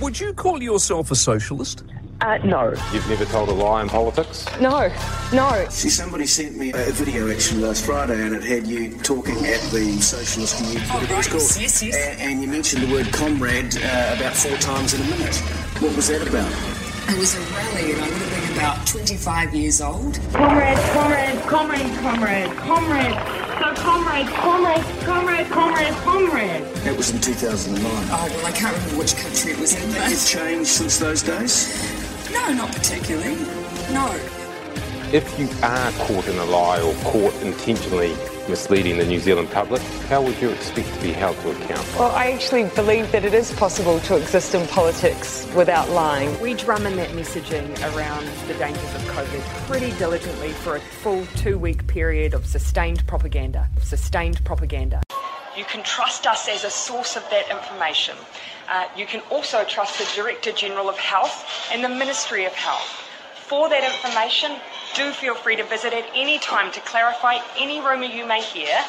Would you call yourself a socialist? Uh, no. You've never told a lie in politics? No. No. See, somebody sent me a video actually last Friday, and it had you talking at the Socialist Community, Oh, whatever it's right. Yes, yes. And, and you mentioned the word comrade uh, about four times in a minute. What was that about? It was a rally and I would have been about 25 years old. Comrade, comrade, comrade, comrade, comrade. So comrade, comrade, comrade, comrade, comrade. That was in 2009. Oh, well, I can't remember which country it was in, Has but it changed since those days? no, not particularly. No. If you are caught in a lie or caught intentionally misleading the New Zealand public, how would you expect to be held to account? Well, I actually believe that it is possible to exist in politics without lying. We drum in that messaging around the dangers of COVID pretty diligently for a full two week period of sustained propaganda. Sustained propaganda. You can trust us as a source of that information. Uh, you can also trust the Director General of Health and the Ministry of Health. For that information, do feel free to visit at any time to clarify any rumour you may hear.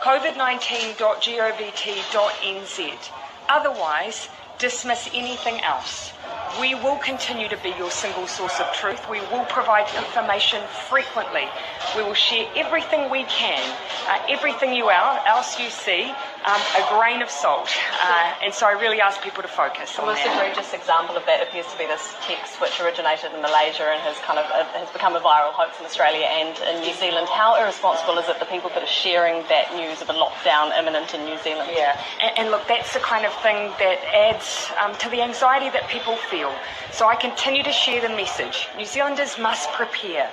covid19.govt.nz. Otherwise, dismiss anything else. We will continue to be your single source of truth. We will provide information frequently. We will share everything we can, uh, everything you are, else you see, um, a grain of salt. Uh, and so I really ask people to focus The most that. egregious example of that appears to be this text which originated in Malaysia and has kind of uh, has become a viral hoax in Australia and in New Zealand. How irresponsible is it the people that are sharing that news of a lockdown imminent in New Zealand? Yeah, and, and look, that's the kind of thing that adds um, to the anxiety that people feel. So I continue to share the message. New Zealanders must prepare,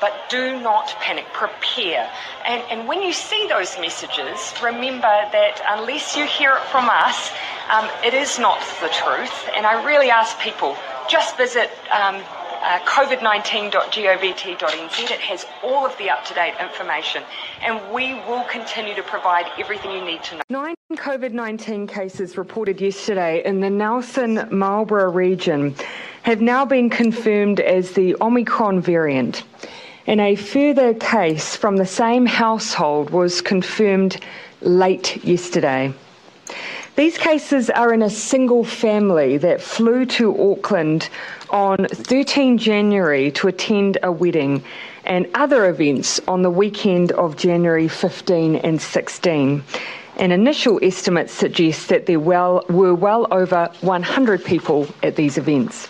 but do not panic. Prepare. And, and when you see those messages, remember that unless you hear it from us, um, it is not the truth. And I really ask people just visit. Um, uh, covid19.govt.nz. It has all of the up to date information, and we will continue to provide everything you need to know. Nine COVID 19 cases reported yesterday in the Nelson Marlborough region have now been confirmed as the Omicron variant. And a further case from the same household was confirmed late yesterday. These cases are in a single family that flew to Auckland on 13 January to attend a wedding and other events on the weekend of January 15 and 16. An initial estimate suggests that there well, were well over 100 people at these events.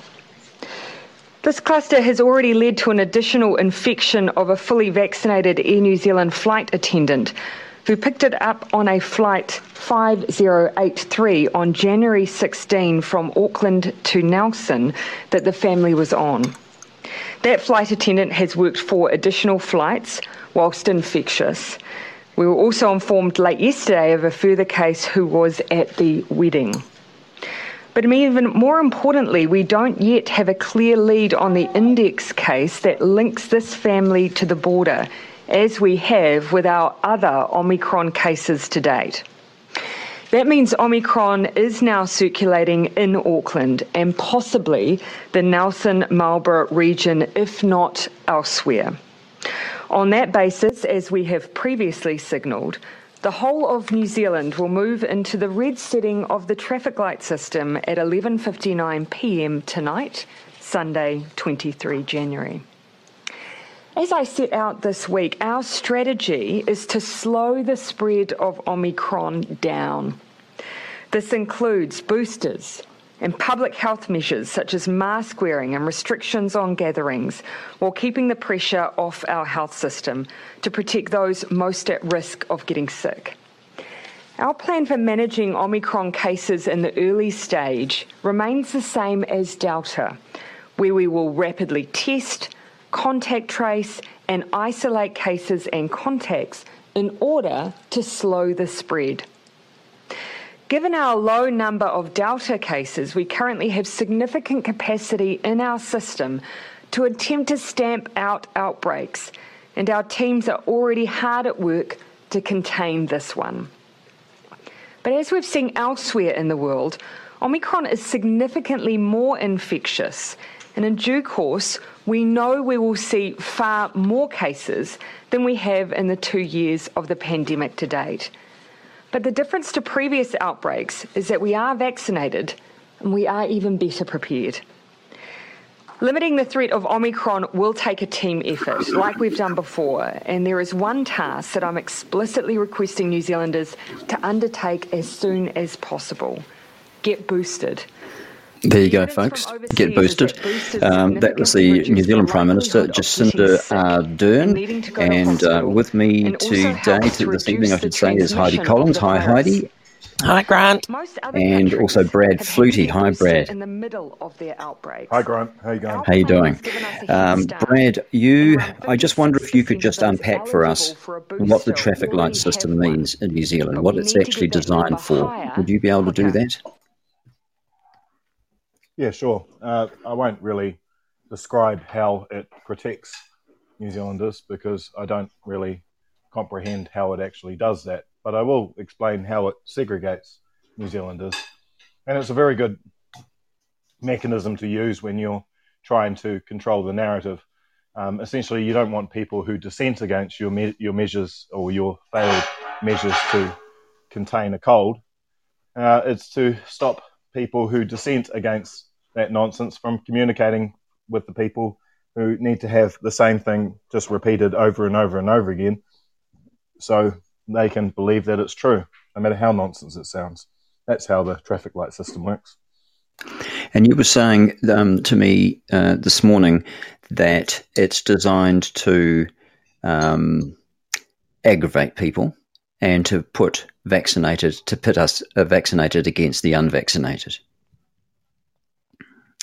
This cluster has already led to an additional infection of a fully vaccinated Air New Zealand flight attendant who picked it up on a flight 5083 on January 16 from Auckland to Nelson that the family was on. That flight attendant has worked four additional flights whilst infectious. We were also informed late yesterday of a further case who was at the wedding. But even more importantly, we don't yet have a clear lead on the index case that links this family to the border, as we have with our other Omicron cases to date. That means Omicron is now circulating in Auckland and possibly the Nelson Marlborough region, if not elsewhere. On that basis, as we have previously signalled, the whole of New Zealand will move into the red setting of the traffic light system at 11:59 p.m. tonight, Sunday, 23 January. As I set out this week, our strategy is to slow the spread of Omicron down. This includes boosters and public health measures such as mask wearing and restrictions on gatherings, while keeping the pressure off our health system to protect those most at risk of getting sick. Our plan for managing Omicron cases in the early stage remains the same as Delta, where we will rapidly test, contact trace, and isolate cases and contacts in order to slow the spread. Given our low number of Delta cases, we currently have significant capacity in our system to attempt to stamp out outbreaks, and our teams are already hard at work to contain this one. But as we've seen elsewhere in the world, Omicron is significantly more infectious, and in due course, we know we will see far more cases than we have in the two years of the pandemic to date. But the difference to previous outbreaks is that we are vaccinated, and we are even better prepared. Limiting the threat of Omicron will take a team effort, like we've done before, and there is one task that I'm explicitly requesting New Zealanders to undertake as soon as possible get boosted. There you go, folks. Get boosted. Um, that was the New Zealand Prime Minister, Jacinda Ardern. And uh, with me today, this evening, I should say, is Heidi Collins. Hi, Heidi. Hi, Grant. And also Brad Flutey. Hi, Brad. In the middle of their outbreak. Hi, Grant. How you going? How you doing? Um, Brad, you. I just wonder if you could just unpack for us what the traffic light system means in New Zealand, what it's actually designed for. Would you be able to do that? Yeah, sure. Uh, I won't really describe how it protects New Zealanders because I don't really comprehend how it actually does that. But I will explain how it segregates New Zealanders. And it's a very good mechanism to use when you're trying to control the narrative. Um, essentially, you don't want people who dissent against your me- your measures or your failed measures to contain a cold. Uh, it's to stop people who dissent against that nonsense from communicating with the people who need to have the same thing just repeated over and over and over again so they can believe that it's true, no matter how nonsense it sounds. That's how the traffic light system works. And you were saying um, to me uh, this morning that it's designed to um, aggravate people and to put vaccinated to pit us uh, vaccinated against the unvaccinated.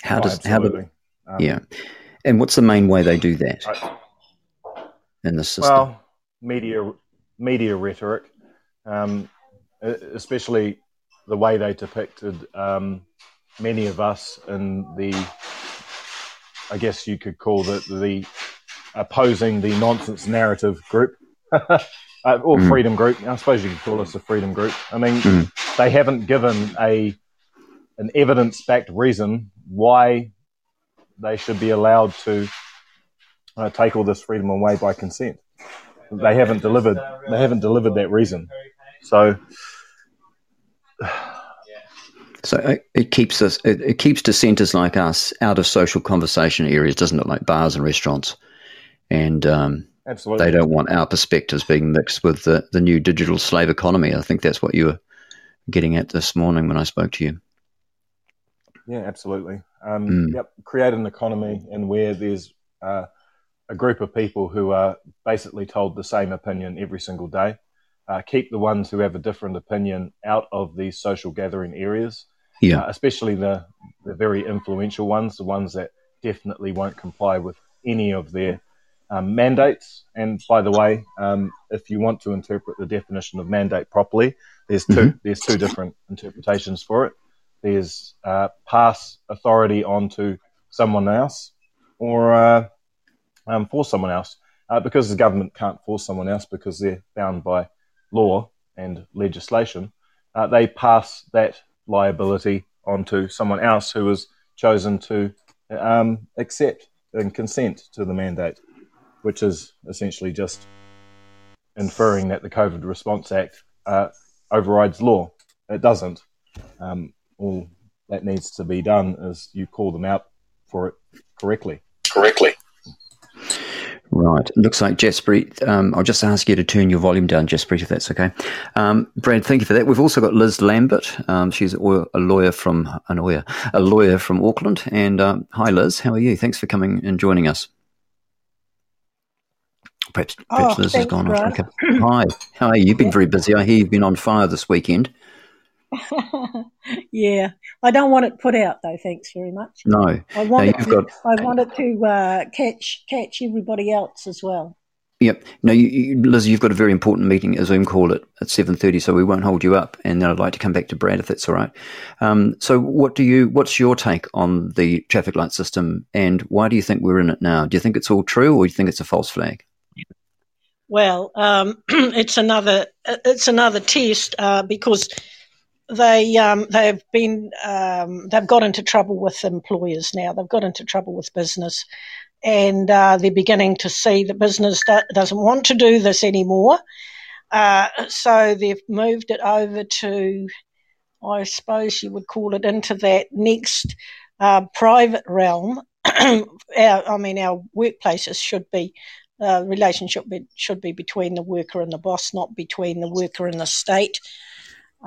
How Oh, does how do. Um, yeah? And what's the main way they do that in the system? Well, media media rhetoric, um, especially the way they depicted um, many of us in the, I guess you could call it the opposing the nonsense narrative group. uh, or Mm. freedom group. I suppose you could call us a freedom group. I mean, Mm. they haven't given a an evidence backed reason why they should be allowed to uh, take all this freedom away by consent. They haven't delivered. They haven't delivered that reason. So So it, it keeps us, it, it keeps dissenters like us out of social conversation areas, doesn't it? Like bars and restaurants, and um, Absolutely. they don't want our perspectives being mixed with the, the new digital slave economy. I think that's what you were getting at this morning when I spoke to you. Yeah, absolutely. Um, Mm. Yep, create an economy and where there's uh, a group of people who are basically told the same opinion every single day. Uh, keep the ones who have a different opinion out of these social gathering areas, Yeah. uh, especially the, the very influential ones, the ones that definitely won't comply with any of their um, mandates. And by the way, um, if you want to interpret the definition of mandate properly, there's 2 Mhm. there's two different interpretations for it. There's uh, pass authority on to someone else, or uh, um, for someone else, uh, because the government can't force someone else because they're bound by law and legislation. Uh, they pass that liability onto someone else who has chosen to um, accept and consent to the mandate, which is essentially just inferring that the COVID Response Act uh, overrides law. It doesn't. Um, all that needs to be done is you call them out for it correctly. Correctly. Right. Looks like Jaspreet. Um, I'll just ask you to turn your volume down, Jaspreet, if that's okay. Um, Brad, thank you for that. We've also got Liz Lambert. Um, she's a a lawyer from a lawyer, a lawyer from Auckland. And um, hi, Liz. How are you? Thanks for coming and joining us. Perhaps, perhaps Oh, Liz has gone off. Okay. Hi. How are you? You've been very busy. I hear you've been on fire this weekend. yeah, I don't want it put out though. Thanks very much. No. I want it to, got I want it to uh, catch catch everybody else as well. Yep. No, you, you, Liz, you've got a very important meeting, a Zoom call at, at seven thirty, so we won't hold you up. And then I'd like to come back to Brad if that's all right. Um, so, what do you? What's your take on the traffic light system, and why do you think we're in it now? Do you think it's all true, or do you think it's a false flag? Well, um, it's another it's another test uh, because they um, they've been um, they've got into trouble with employers now. They've got into trouble with business, and uh, they're beginning to see that business that doesn't want to do this anymore. Uh, so they've moved it over to I suppose you would call it, into that next uh, private realm. our, I mean, our workplaces should be uh, relationship be, should be between the worker and the boss, not between the worker and the state.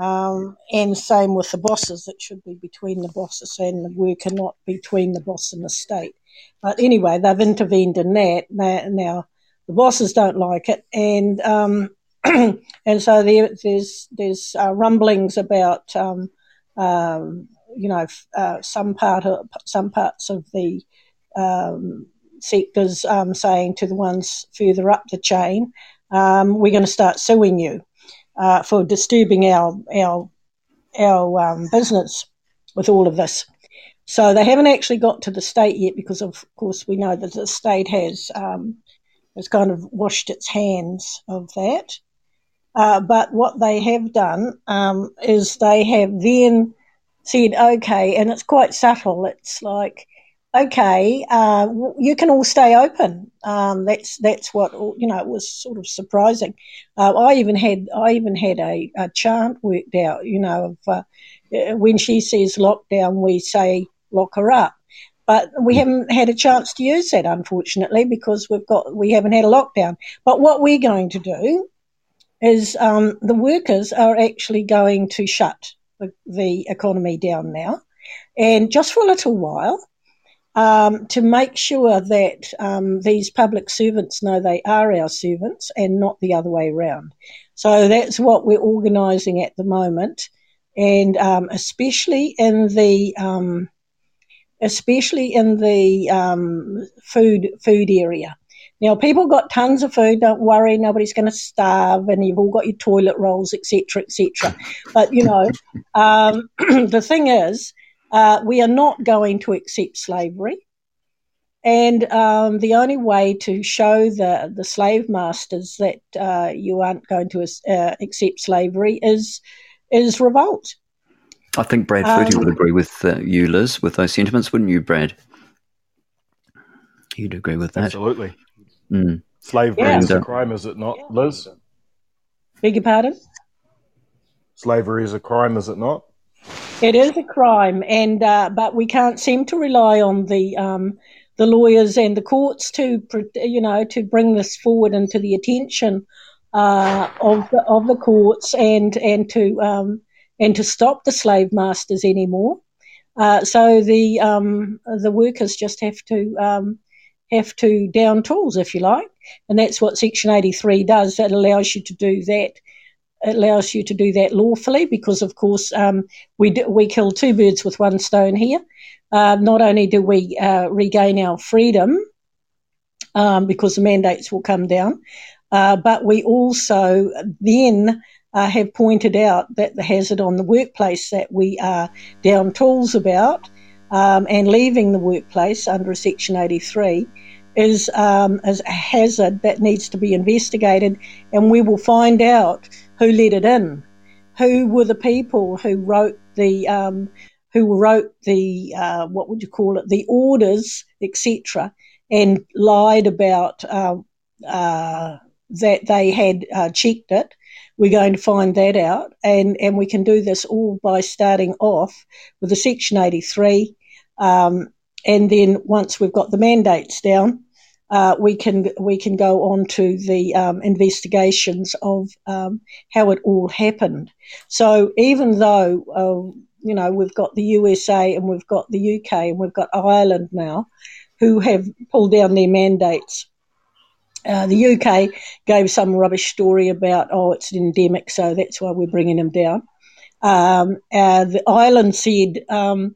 Um, and same with the bosses, it should be between the bosses and the worker, not between the boss and the state. But anyway, they've intervened in that. Now, the bosses don't like it, and um, and so there, there's there's uh, rumblings about um, um, you know uh, some part of some parts of the um, sectors um, saying to the ones further up the chain, um, we're going to start suing you uh, for disturbing our our our um, business with all of this. So they haven't actually got to the state yet because, of course, we know that the state has um, has kind of washed its hands of that. Uh, but what they have done um, is they have then said, okay, and it's quite subtle. It's like, okay, uh, you can all stay open. Um, that's that's what you know. It was sort of surprising. Uh, I even had I even had a, a chant worked out. You know, of uh, when she says lockdown, we say lock her up. But we haven't had a chance to use that, unfortunately, because we've got we haven't had a lockdown. But what we're going to do is um, the workers are actually going to shut the, the economy down now, and just for a little while, um, to make sure that um, these public servants know they are our servants and not the other way around. So that's what we're organising at the moment, and um, especially in the um, especially in the um, food food area. Now, people got tons of food. Don't worry, nobody's going to starve, and you've all got your toilet rolls, etc., etc. But you know, um, the thing is, uh, we are not going to accept slavery. And um, the only way to show the, the slave masters that uh, you aren't going to uh, accept slavery is is revolt. I think Brad Flutey um, would agree with uh, you, Liz, with those sentiments, wouldn't you, Brad? You'd agree with that. Absolutely. Mm. Slavery yeah. is a crime, is it not, Liz? Beg your pardon? Slavery is a crime, is it not? It is a crime, and uh, but we can't seem to rely on the um, the lawyers and the courts to you know to bring this forward into the attention uh, of the of the courts and and to um, and to stop the slave masters anymore. Uh, so the um, the workers just have to um, have to down tools, if you like, and that's what Section 83 does. That allows you to do that allows you to do that lawfully because, of course, um, we do, we kill two birds with one stone here. Uh, not only do we uh, regain our freedom um, because the mandates will come down, uh, but we also then uh, have pointed out that the hazard on the workplace that we are down tools about um, and leaving the workplace under Section 83 is, um, is a hazard that needs to be investigated, and we will find out who let it in, who were the people who wrote the um, who wrote the uh, what would you call it the orders etc and lied about uh, uh, that they had uh, checked it. We're going to find that out, and and we can do this all by starting off with the Section 83, um, and then once we've got the mandates down, uh, we can we can go on to the um, investigations of um, how it all happened. So even though uh, you know we've got the USA and we've got the UK and we've got Ireland now, who have pulled down their mandates. Uh, the UK gave some rubbish story about oh it's endemic, so that's why we're bringing them down. Um, uh, the Ireland said um,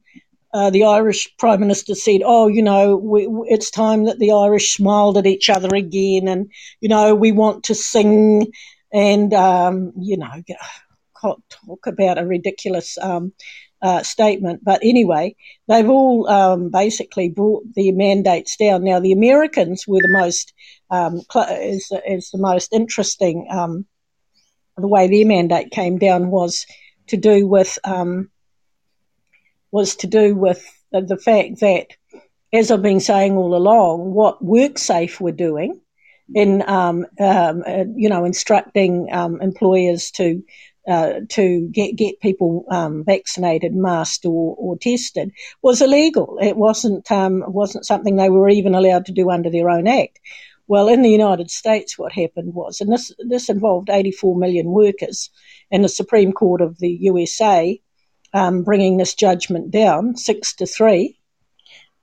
uh, the Irish Prime Minister said, "Oh, you know, we, it's time that the Irish smiled at each other again, and you know, we want to sing." And um, you know, talk about a ridiculous um, uh, statement. But anyway, they've all um, basically brought their mandates down. Now, the Americans were the most um, is, is the most interesting. Um, the way their mandate came down was to do with um, was to do with the fact that, as I've been saying all along, what WorkSafe were doing in, um, um, uh, you know, instructing um, employers to uh, to get get people um, vaccinated, masked, or, or tested was illegal. It wasn't um, wasn't something they were even allowed to do under their own act. Well, in the United States, what happened was, and this this involved 84 million workers, and the Supreme Court of the USA um, bringing this judgment down six to three.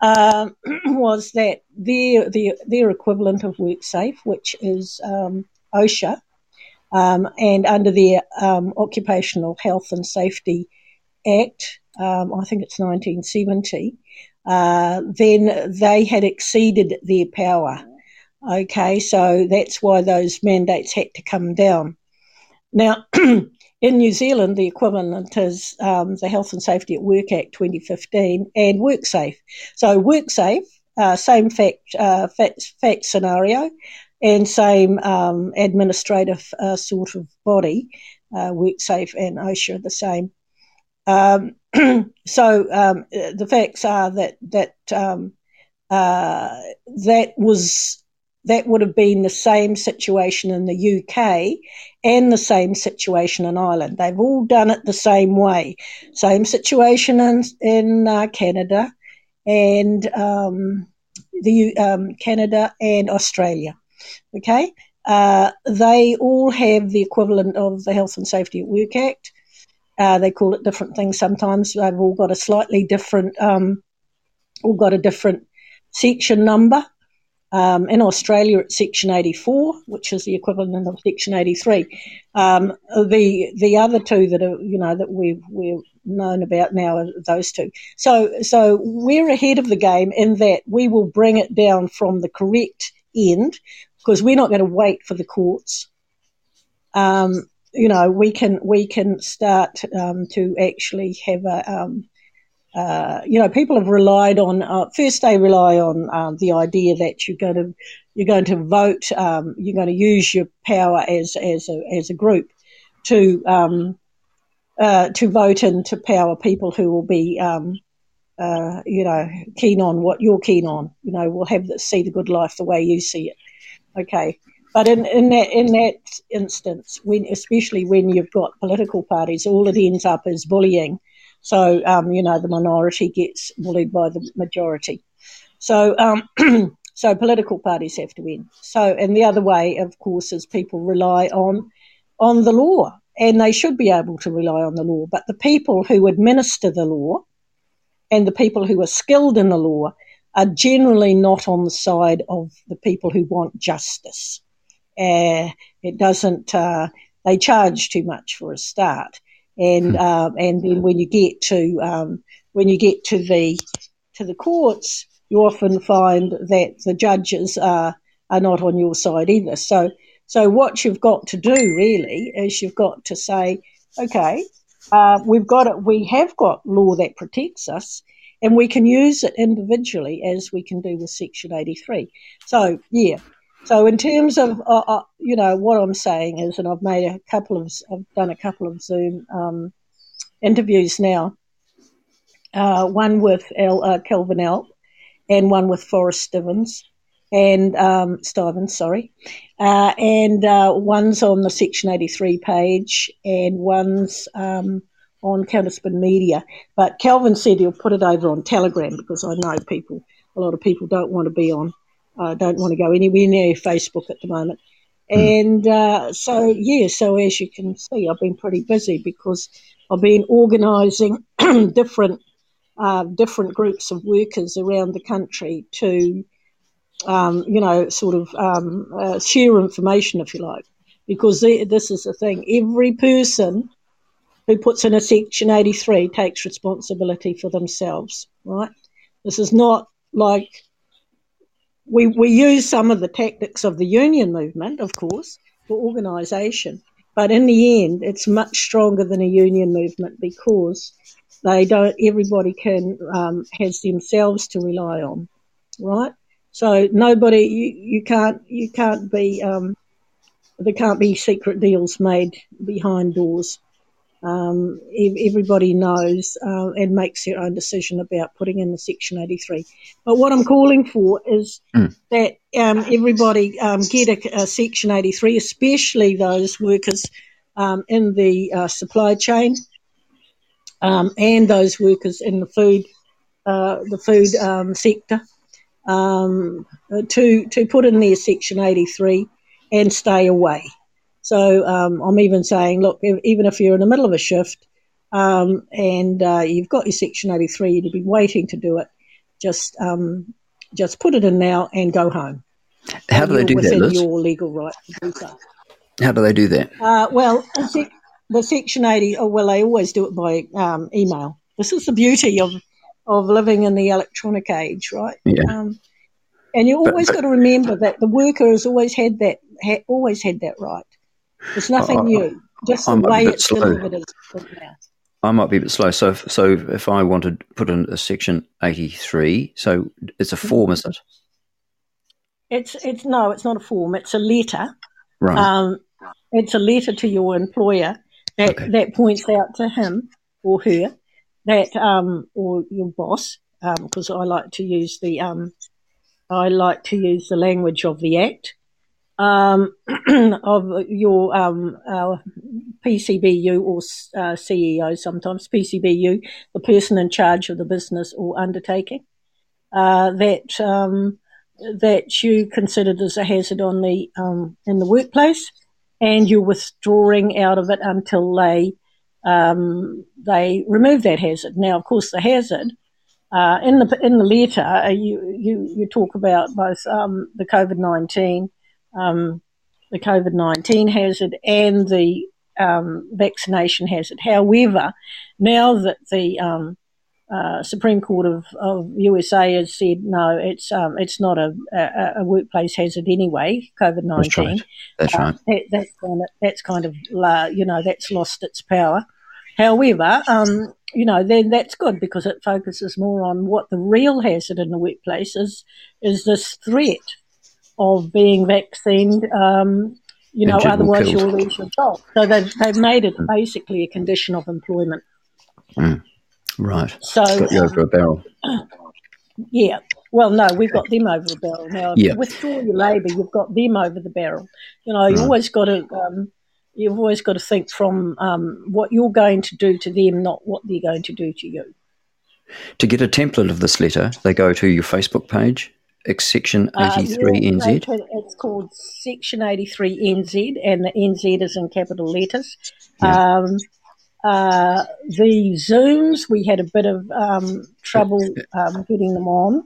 Um, was that their, their their equivalent of WorkSafe, which is um, OSHA, um, and under the um, Occupational Health and Safety Act, um, I think it's 1970, uh, then they had exceeded their power. Okay, so that's why those mandates had to come down. Now, in New Zealand, the equivalent is um, the Health and Safety at Work Act 2015 and WorkSafe. So, WorkSafe, uh, same fact, uh, fact, fact scenario, and same um, administrative uh, sort of body. Uh, WorkSafe and OSHA are the same. Um, so um, the facts are that that um, uh, that was that would have been the same situation in the UK and the same situation in Ireland. They've all done it the same way. Same situation in in uh, Canada and um, the um, Canada and Australia. Okay, uh, they all have the equivalent of the Health and Safety at Work Act. Uh, they call it different things sometimes. They've all got a slightly different, um, all got a different section number. Um, in Australia, it's Section 84, which is the equivalent of Section 83. Um, the the other two that are you know that we've we've known about now are those two. So so we're ahead of the game in that we will bring it down from the correct end because we're not going to wait for the courts. Um, you know, we can we can start um, to actually have a. Um, uh, you know, people have relied on. Uh, first, they rely on um, the idea that you're going to you're going to vote. Um, you're going to use your power as as a as a group to um, uh, to vote and to power people who will be uh, you know, keen on what you're keen on. You know, will have the, see the good life the way you see it. Okay. But in, in that in that instance, when especially when you've got political parties, all it ends up is bullying. So um, you know the minority gets bullied by the majority. So um, so political parties have to win. So and the other way, of course, is people rely on on the law, and they should be able to rely on the law. But the people who administer the law and the people who are skilled in the law are generally not on the side of the people who want justice. Uh, it doesn't. Uh, they charge too much for a start, and hmm. uh, and then when you get to um, when you get to the to the courts, you often find that the judges are are not on your side either. So so what you've got to do really is you've got to say, okay, uh, we've got it. We have got law that protects us, and we can use it individually as we can do with Section 83. So, yeah. So, in terms of, uh, uh, you know, what I'm saying is, and I've made a couple of, I've done a couple of Zoom um, interviews now, uh, one with El, uh, Kelvyn Alp and one with Forrest Stevens and um, Stevens, sorry, uh, and uh, one's on the Section 83 page, and one's um, on Counterspin Media. But Kelvyn said he'll put it over on Telegram because I know people, a lot of people don't want to be on, uh, don't want to go anywhere near Facebook at the moment. Mm. And uh, so, yeah, so as you can see, I've been pretty busy because I've been organising different uh, different groups of workers around the country to, um, you know, sort of um, uh, share information, if you like. Because this is the thing every person who puts in a Section 83 takes responsibility for themselves, right? This is not like we, we use some of the tactics of the union movement, of course, for organisation, but in the end, it's much stronger than a union movement because they don't. Everybody can um, has themselves to rely on, right? So nobody, you, you can't you can't be um, there can't be secret deals made behind doors. Um, everybody knows uh, and makes their own decision about putting in the Section 83. But what I'm calling for is mm. that um, everybody um, get a, a, Section 83, especially those workers um, in the uh, supply chain um, and those workers in the food uh, the food um, sector um, to to put in their Section 83 and stay away. So um, I'm even saying, look, if, even if you're in the middle of a shift um, and uh, you've got your Section 83, you'd be waiting to do it. Just um, just put it in now and go home. How do they do within that, Liz? your legal right to do so. How do they do that? Uh, well, the sec- the Section 80, oh, well, they always do it by um, email. This is the beauty of, of living in the electronic age, right? Yeah. Um, and you But- always but- got to remember that the worker has always had that, ha- always had that right. It's nothing I- new. Just the I'm a way it's slow. delivered is now. I might be a bit slow. So, if, so if I wanted to put in a section eighty-three, so it's a form, is it? It's it's no, it's not a form. It's a letter. Right. Um, it's a letter to your employer that that points out to him or her that um, or your boss because I like to use the um, I like to use the language of the act um, of your um, PCBU or uh, CEO sometimes PCBU the person in charge of the business or undertaking uh, that um, that you considered as a hazard on the um, in the workplace, and you're withdrawing out of it until they um, they remove that hazard. Now, of course, the hazard uh, in the in the letter uh, you you you talk about both um, the COVID nineteen um, the COVID nineteen hazard and the um, vaccination hazard. However, now that the um, uh, Supreme Court of, of USA has said no, it's um, it's not a, a, a workplace hazard anyway. COVID That's right. nineteen. That's right. That, that's kind of that's kind of uh, you know that's lost its power. However, um, you know then that's good because it focuses more on what the real hazard in the workplace is is this threat of being vaccinated. Um, you know, otherwise killed. you'll lose your job. So they've they've made it basically a condition of employment. Mm. Right. So, Got you over a barrel. Yeah. Well, no, we've got them over the barrel now. Yeah. withdraw your labour, you've got them over the barrel. You know, you Right. always got to, um, you've always got to think from um, what you're going to do to them, not what they're going to do to you. To get a template of this letter, they go to your Facebook page, Section Uh, eighty-three yeah, NZ. It's called Section 83 NZ, and the NZ is in capital letters. Um, uh, the Zooms, we had a bit of um, trouble um, getting them on.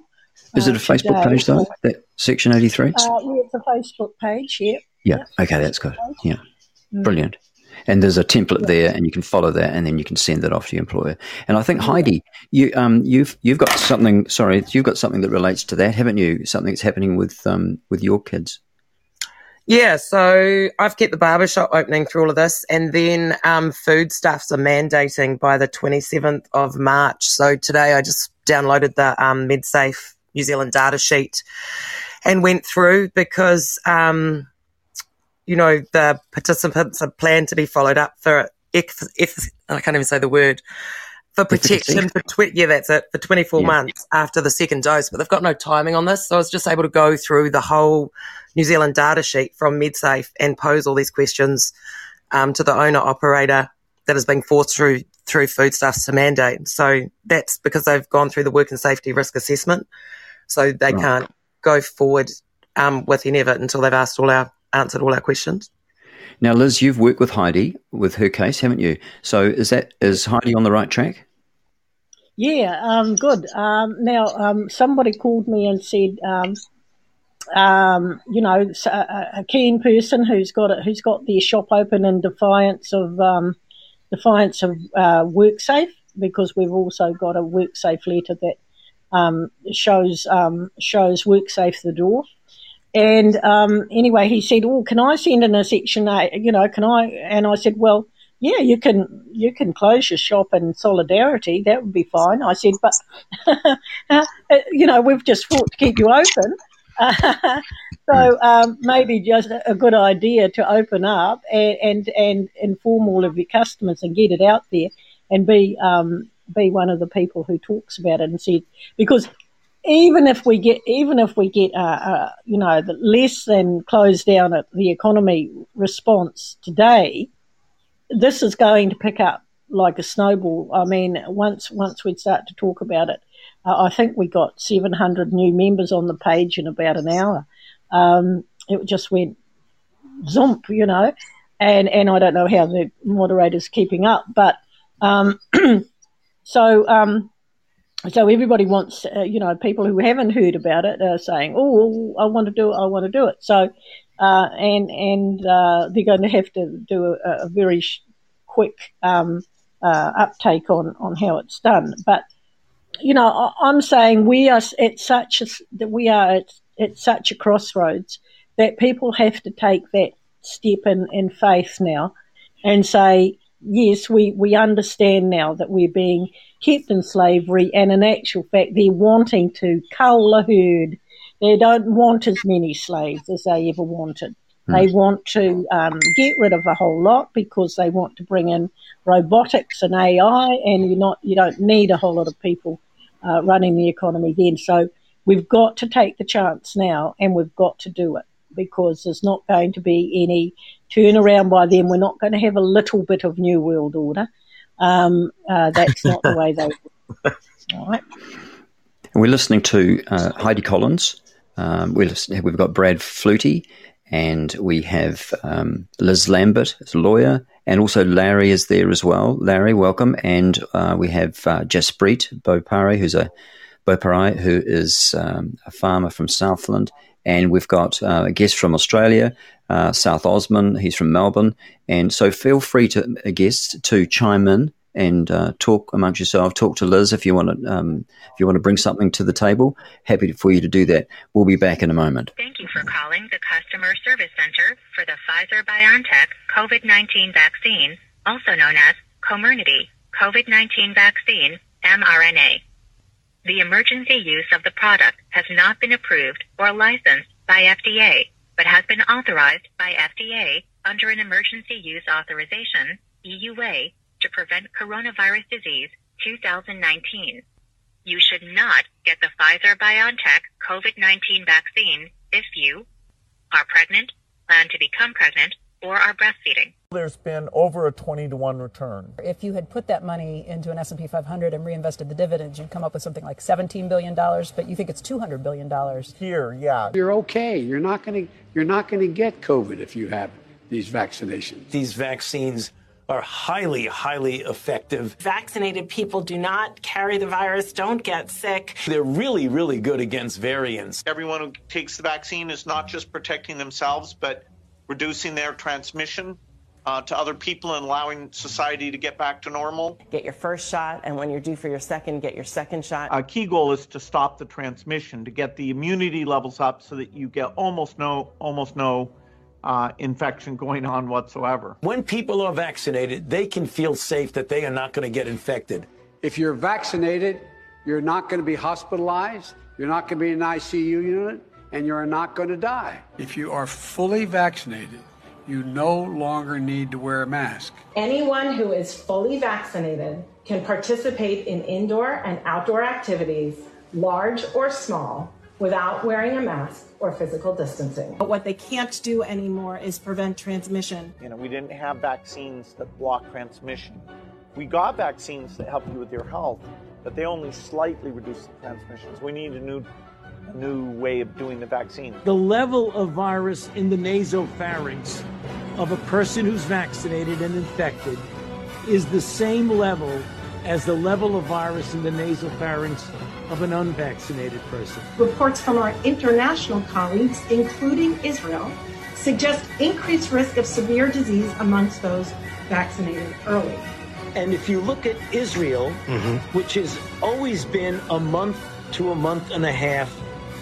Is it a uh, Facebook today. page though? That section eighty-three. Uh, yeah, it's a Facebook page, yeah. Yeah. Okay, that's good. Yeah. Mm. Brilliant. And there's a template there, and you can follow that, and then you can send that off to your employer. And I think Heidi, you um, you've you've got something. Sorry, you've got something that relates to that, haven't you? Something that's happening with um, with your kids. Yeah, so I've kept the barber shop opening through all of this, and then um, foodstuffs are mandating by the 27th of March. So today I just downloaded the um, MedSafe New Zealand data sheet and went through because, um, you know, the participants are planned to be followed up for if, if I can't even say the word for protection for tw- yeah that's it for 24 Yeah. months after the second dose but they've got no timing on this so i was just able to go through the whole new zealand data sheet from medsafe and pose all these questions um, to the owner operator that has been forced through through foodstuffs to mandate so that's because they've gone through the work and safety risk assessment so they Right. can't go forward um, with any of it until they've asked all our answered all our questions Now, Liz, you've worked with Heidi with her case, haven't you? So is that is Heidi on the right track? Yeah, um, good. Um, now, um, somebody called me and said, um, um, you know, a keen person who's got it, who's got their shop open in defiance of um, defiance of uh, WorkSafe, because we've also got a WorkSafe letter that um, shows um, shows WorkSafe the door. And um, anyway, he said, "Oh, can I send in a section eight? You know, can I?" And I said, "Well, yeah, you can. You can close your shop in solidarity. That would be fine." I said, "But you know, we've just fought to keep you open." so um, maybe just a good idea to open up and, and and inform all of your customers and get it out there and be um, be one of the people who talks about it and said because even if we get even if we get uh, uh, you know the less than close down at the economy response today, this is going to pick up like a snowball. I mean, once once we start to talk about it, uh, I think we got 700 new members on the page in about an hour. Um, it just went zomp, you know, and and I don't know how the moderator's keeping up, but um, so um, so everybody wants, uh, you know, people who haven't heard about it are saying, "Oh, I want to do it. I want to do it." So, uh, and and uh, they're going to have to do a, a very quick um, uh, uptake on on how it's done. But you know, I, am saying we are at such a that we are at, at such a crossroads that people have to take that step in, in faith now and say, yes, we, we understand now that we're being kept in slavery, and in actual fact, they're wanting to cull the herd. They don't want as many slaves as they ever wanted. Hmm. They want to um, get rid of a whole lot because they want to bring in robotics and AI, and you're not you don't need a whole lot of people uh, running the economy then. So we've got to take the chance now, and we've got to do it because there's not going to be any turnaround by then. We're not going to have a little bit of new world order. Um, uh, that's not the way they. All right. We're listening to uh, Heidi Collins. Um, we have got Brad Flutey, and we have um, Liz Lambert as a lawyer, and also Larry is there as well. Larry, welcome. And uh, we have uh, Jaspreet Bopare, who's a Bopare, who is um, a farmer from Southland, and we've got uh, a guest from Australia, uh, South Osman. He's from Melbourne. And so feel free to, a guest, to chime in and uh, talk amongst yourself. Talk to Liz if you want to. Um, if you want to bring something to the table, happy for you to do that. We'll be back in a moment. Thank you for calling the Customer Service Center for the Pfizer BioNTech COVID-19 vaccine, also known as Comirnaty COVID-19 vaccine mRNA. The emergency use of the product has not been approved or licensed by FDA, but has been authorized by FDA under an emergency use authorization, EUA, to prevent coronavirus disease 2019. You should not get the Pfizer BioNTech COVID-19 vaccine if you are pregnant, plan to become pregnant, or are breastfeeding. There's been over a 20 to 1 return. If you had put that money into an S&P 500 and reinvested the dividends, you'd come up with something like 17 billion dollars, but you think it's 200 billion dollars. Here, yeah. You're okay. You're not going to you're not going to get COVID if you have these vaccinations. These vaccines are highly, highly effective. Vaccinated people do not carry the virus, don't get sick. They're really, really good against variants. Everyone who takes the vaccine is not just protecting themselves, but reducing their transmission uh, to other people and allowing society to get back to normal. Get your first shot, and when you're due for your second, get your second shot. A key goal is to stop the transmission, to get the immunity levels up so that you get almost no, almost no uh, infection going on whatsoever. When people are vaccinated, they can feel safe that they are not going to get infected. If you're vaccinated, you're not going to be hospitalized. You're not going to be in an ICU unit and you're not going to die. If you are fully vaccinated, you no longer need to wear a mask. Anyone who is fully vaccinated can participate in indoor and outdoor activities, large or small, without wearing a mask or physical distancing. But what they can't do anymore is prevent transmission. You know, we didn't have vaccines that block transmission. We got vaccines that help you with your health, but they only slightly reduce the transmissions. We need a new a new way of doing the vaccine. The level of virus in the nasopharynx of a person who's vaccinated and infected is the same level as the level of virus in the nasopharynx of an unvaccinated person. Reports from our international colleagues, including Israel, suggest increased risk of severe disease amongst those vaccinated early. And if you look at Israel, mm-hmm. which has always been a month to a month and a half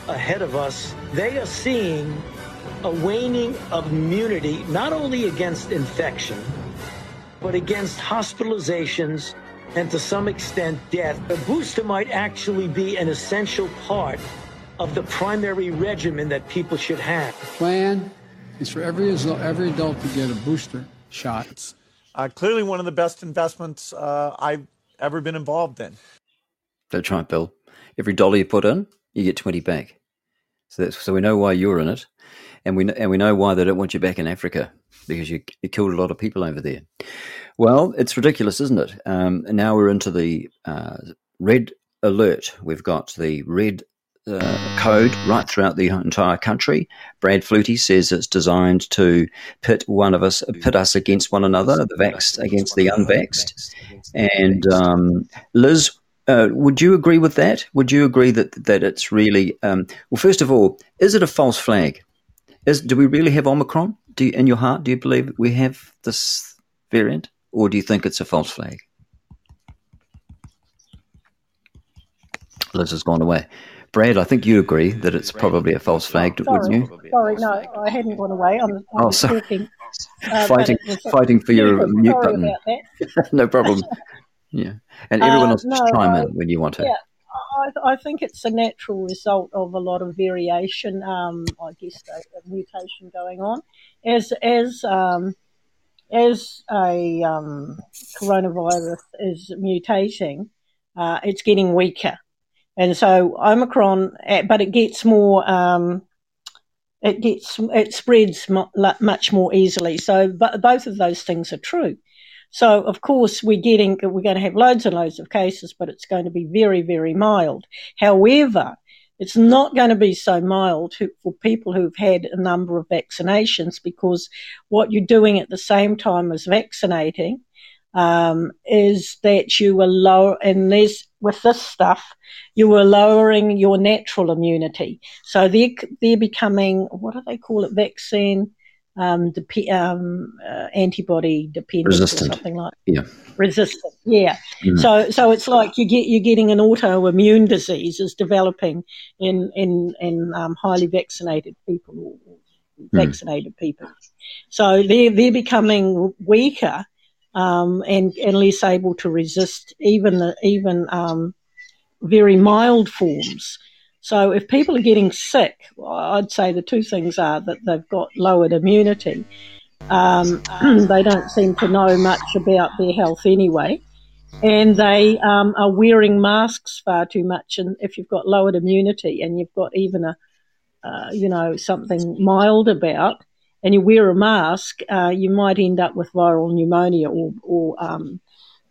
ahead of us, they are seeing a waning of immunity, not only against infection, but against hospitalizations and to some extent death. A booster might actually be an essential part of the primary regimen that people should have. The plan is for every, every adult to get a booster shot. Uh, clearly, one of the best investments uh, I've ever been involved in. That's right, Bill. Every dollar you put in, you get 20 back. So that's, so we know why you're in it. and we and we know why they don't want you back in Africa because you, you killed a lot of people over there. Well, it's ridiculous, isn't it? Um, now we're into the uh, red alert. We've got the red uh, code right throughout the entire country. Brad Flutey says it's designed to pit one of us, pit us against one another, the vaxxed against the unvaxxed. And um, Liz, uh, would you agree with that? Would you agree that that it's really um, well? First of all, is it a false flag? Is do we really have Omicron? Do you, in your heart, do you believe we have this variant, or do you think it's a false flag? Liz has gone away. Brad, I think you agree that it's probably a false flag, sorry, wouldn't you? Sorry, no, I hadn't gone away. I'm, I'm Oh, sorry. talking. uh, fighting, fighting for your mute sorry button. about that. no problem. Yeah, and everyone Uh, else just no, chime I- in when you want to. Yeah, I, I think it's a natural result of a lot of variation. Um, I guess a, a mutation going on as as um, as a um, coronavirus is mutating. Uh, it's getting weaker, and so Omicron, eh, but it gets more. Um, it gets it spreads much more easily. So, but both of those things are true. So, of course, we're getting we're going to have loads and loads of cases, but it's going to be very, very mild. However, it's not going to be so mild for people who've had a number of vaccinations because what you're doing at the same time as vaccinating um, is that you are low, and there's with this stuff, you are lowering your natural immunity. So they're they're becoming what do they call it? Vaccine um, dep- um, uh, antibody dependent Resistant. or something like Yeah. resistant. Yeah. Mm. So so it's like you get you're getting an autoimmune disease is developing in in in um, highly vaccinated people or Mm. vaccinated people. So they're they're becoming weaker um, and and less able to resist even the even um, very mild forms. So if people are getting sick, I'd say the two things are that they've got lowered immunity. Um, they don't seem to know much about their health anyway, and they um, are wearing masks far too much. And if you've got lowered immunity and you've got even a uh, you know something mild about, and you wear a mask, uh, you might end up with viral pneumonia or or um,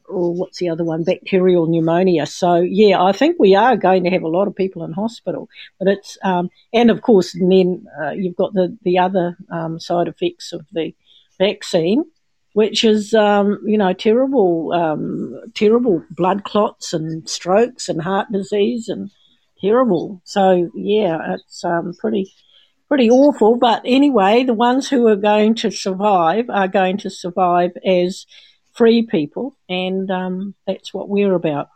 or what's the other one, bacterial pneumonia. So yeah, I think we are going to have a lot of people in hospital, but it's um, and of course and then uh, you've got the the other um, side effects of the vaccine, which is um, you know terrible, um, terrible blood clots and strokes and heart disease and terrible. So yeah, it's um, pretty pretty awful. But anyway, the ones who are going to survive are going to survive as free people, and um, that's what we're about.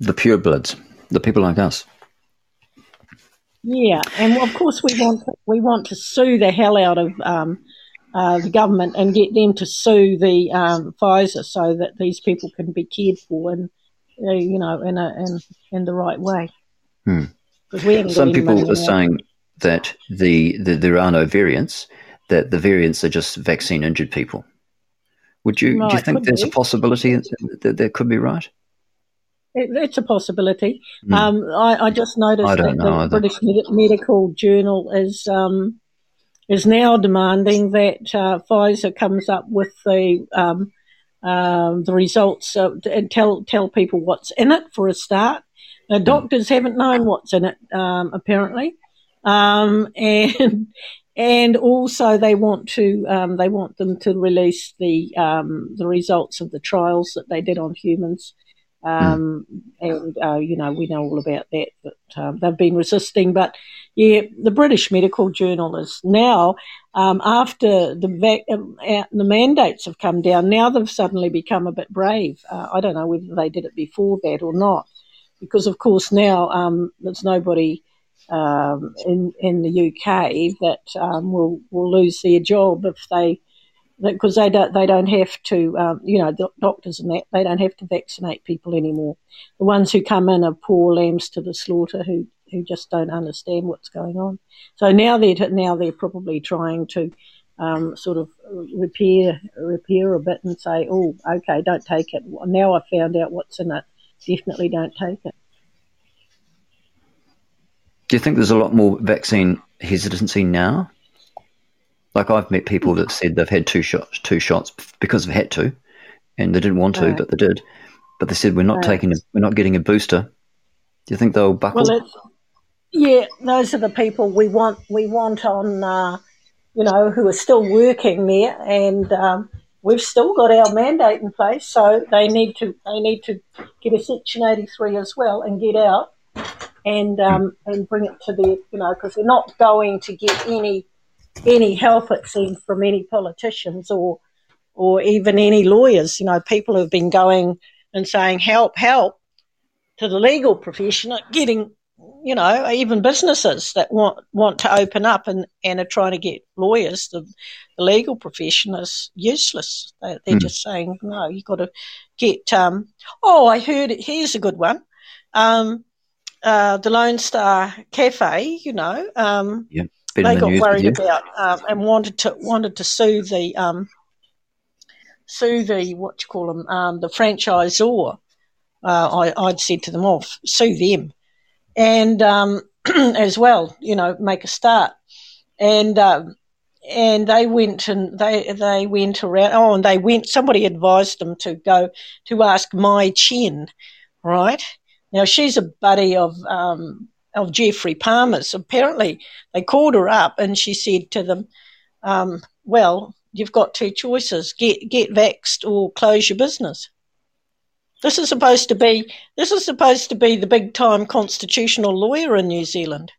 The pure purebloods, the people like us. Yeah, and of course we want to, we want to sue the hell out of um, uh, the government and get them to sue the um, Pfizer so that these people can be cared for and uh, you know in a in, in the right way. Hmm. Some people are saying that the, the there are no variants, that the variants are just vaccine injured people. Would you do you think there's be. a possibility that, that that could be right? It, it's a possibility. Hmm. Um, I, I just noticed I that the either. British Med- Medical Journal is um, is now demanding that uh, Pfizer comes up with the um, um, the results uh, and tell tell people what's in it for a start. The doctors haven't known what's in it um, apparently, um, and and also they want to um, they want them to release the um, the results of the trials that they did on humans. Um, and uh, you know we know all about that. but um, they've been resisting, but yeah, the British Medical Journal is now um, after the vac- uh, the mandates have come down. Now they've suddenly become a bit brave. Uh, I don't know whether they did it before that or not, because of course now um, there's nobody um, in in the UK that um, will will lose their job if they because they don't they don't have to um, you know doc- doctors and that they don't have to vaccinate people anymore. The ones who come in are poor lambs to the slaughter who who just don't understand what's going on. So now they're now they're probably trying to um, sort of repair repair a bit and say, oh, okay, don't take it. Now I've found out what's in it. Definitely don't take it. Do you think there's a lot more vaccine hesitancy now? Like I've met people that said they've had two shots, two shots because they've had to, and they didn't want to, Right. but they did. But they said we're not Right. taking, a, we're not getting a booster. Do you think they'll buckle? Well, yeah, those are the people we want. We want on, uh, you know, who are still working there, and um, we've still got our mandate in place. So they need to they need to get a Section eighty three as well and get out and um, and bring it to the you know because they're not going to get any any help it seems from any politicians or or even any lawyers. You know, people have been going and saying help, help to the legal profession, at getting you know even businesses that want want to open up and and are trying to get lawyers. The, the legal profession is useless. They, they're Hmm. just saying no. you've got to get. Um, oh, I heard. it. Here's a good one. Um, uh, the Lone Star Cafe. You know. Um, yeah, they the got worried you. about um, and wanted to wanted to sue the um, sue the what you call them um, the franchisor. Uh, I, I'd said to them off, sue them, and um, as well, you know, make a start. And um, and they went and they they went around. Oh, and they went. Somebody advised them to go to ask Mai Chen, right? Now she's a buddy of um, of Geoffrey Palmer's. Apparently, they called her up and she said to them, um, "Well, you've got two choices: get get vaxxed or close your business." This is supposed to be this is supposed to be the big time constitutional lawyer in New Zealand.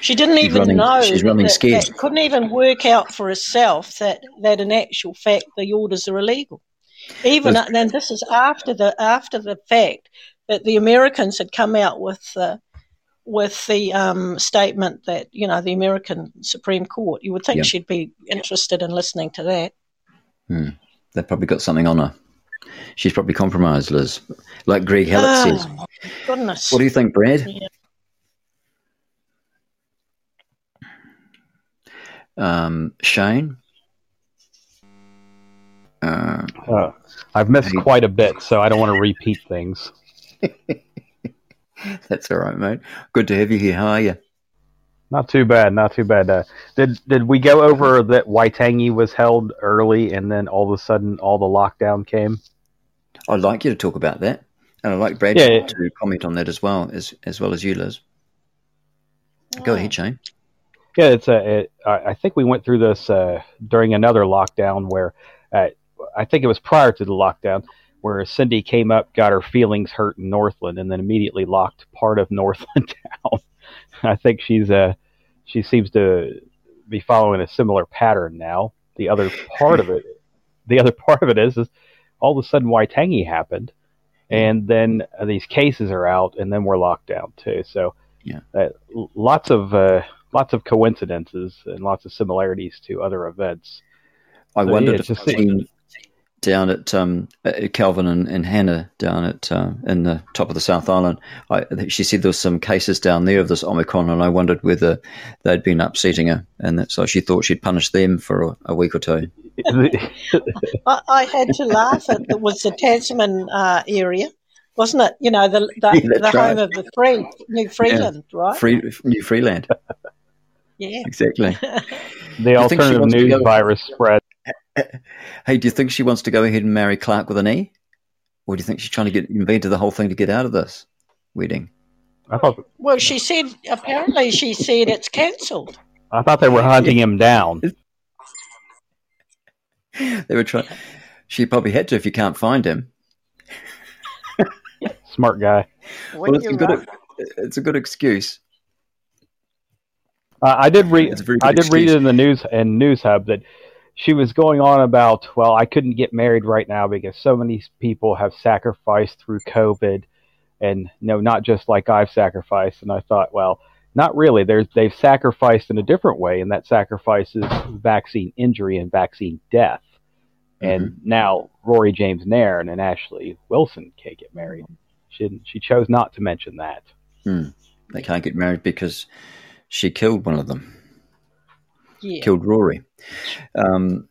She didn't She's even running- know. she's running that, scared. that couldn't even work out for herself that that in actual fact the orders are illegal. Even then, this is after the after the fact that the Americans had come out with uh, with the um, statement that you know the American Supreme Court. You would think Yeah. she'd be interested in listening to that. Hmm. They've probably got something on her. She's probably compromised, Liz. Like Greg Hallett Oh, says. goodness. What do you think, Brad? Yeah. Um, Shane? Uh, Uh, I've missed quite a bit, so I don't want to repeat things. that's all right, mate. Good to have you here. How are you? Not too bad, not too bad. Uh, did did we go over that Waitangi was held early, and then all of a sudden all the lockdown came? I'd like you to talk about that. And I'd like Brad Yeah. to comment on that as well, as as well as you, Liz. Go ahead, Shane. Yeah, it's a. It, I I think we went through this uh, during another lockdown where uh, I think it was prior to the lockdown where Cindy came up, got her feelings hurt in Northland, and then immediately locked part of Northland down. I think she's uh she seems to be following a similar pattern now. The other part of it, the other part of it is, is all of a sudden Waitangi happened, and then uh, these cases are out, and then we're locked down too. So yeah, uh, lots of uh, lots of coincidences and lots of similarities to other events. I So, wondered yeah, if it's the team down at um, Kelvyn and, and Hannah down at uh, in the top of the South Island. I, she said there was some cases down there of this Omicron, and I wondered whether they'd been upsetting her, and that, so she thought she'd punish them for a, a week or two. I, I had to laugh at it was the Tasman uh, area, wasn't it? You know, the the, Yeah, that's the home of the free New Freeland, right? Free, New Freeland, yeah. exactly. The you alternative news go- virus spread. Hey, do you think she wants to go ahead and marry Clark with an E, or do you think she's trying to get invented the whole thing to get out of this wedding? I thought Well, she said apparently she said it's cancelled. I thought they were hunting him down. They were trying. She probably had to if you can't find him. Smart guy. Well, it's a good. It's a good excuse. Uh, I did read. It's a very good I did read excuse. it in the news and Newshub that she was going on about. Well, I couldn't get married right now because so many people have sacrificed through COVID, and no, not just like I've sacrificed. And I thought, well, not really. There's they've sacrificed in a different way, and that sacrifice is vaccine injury and vaccine death. And now Rory James Nairn and Ashley Wilson can't get married. She didn't, she chose not to mention that. Hmm. They can't get married because she killed one of them. Yeah. Killed Rory. Um,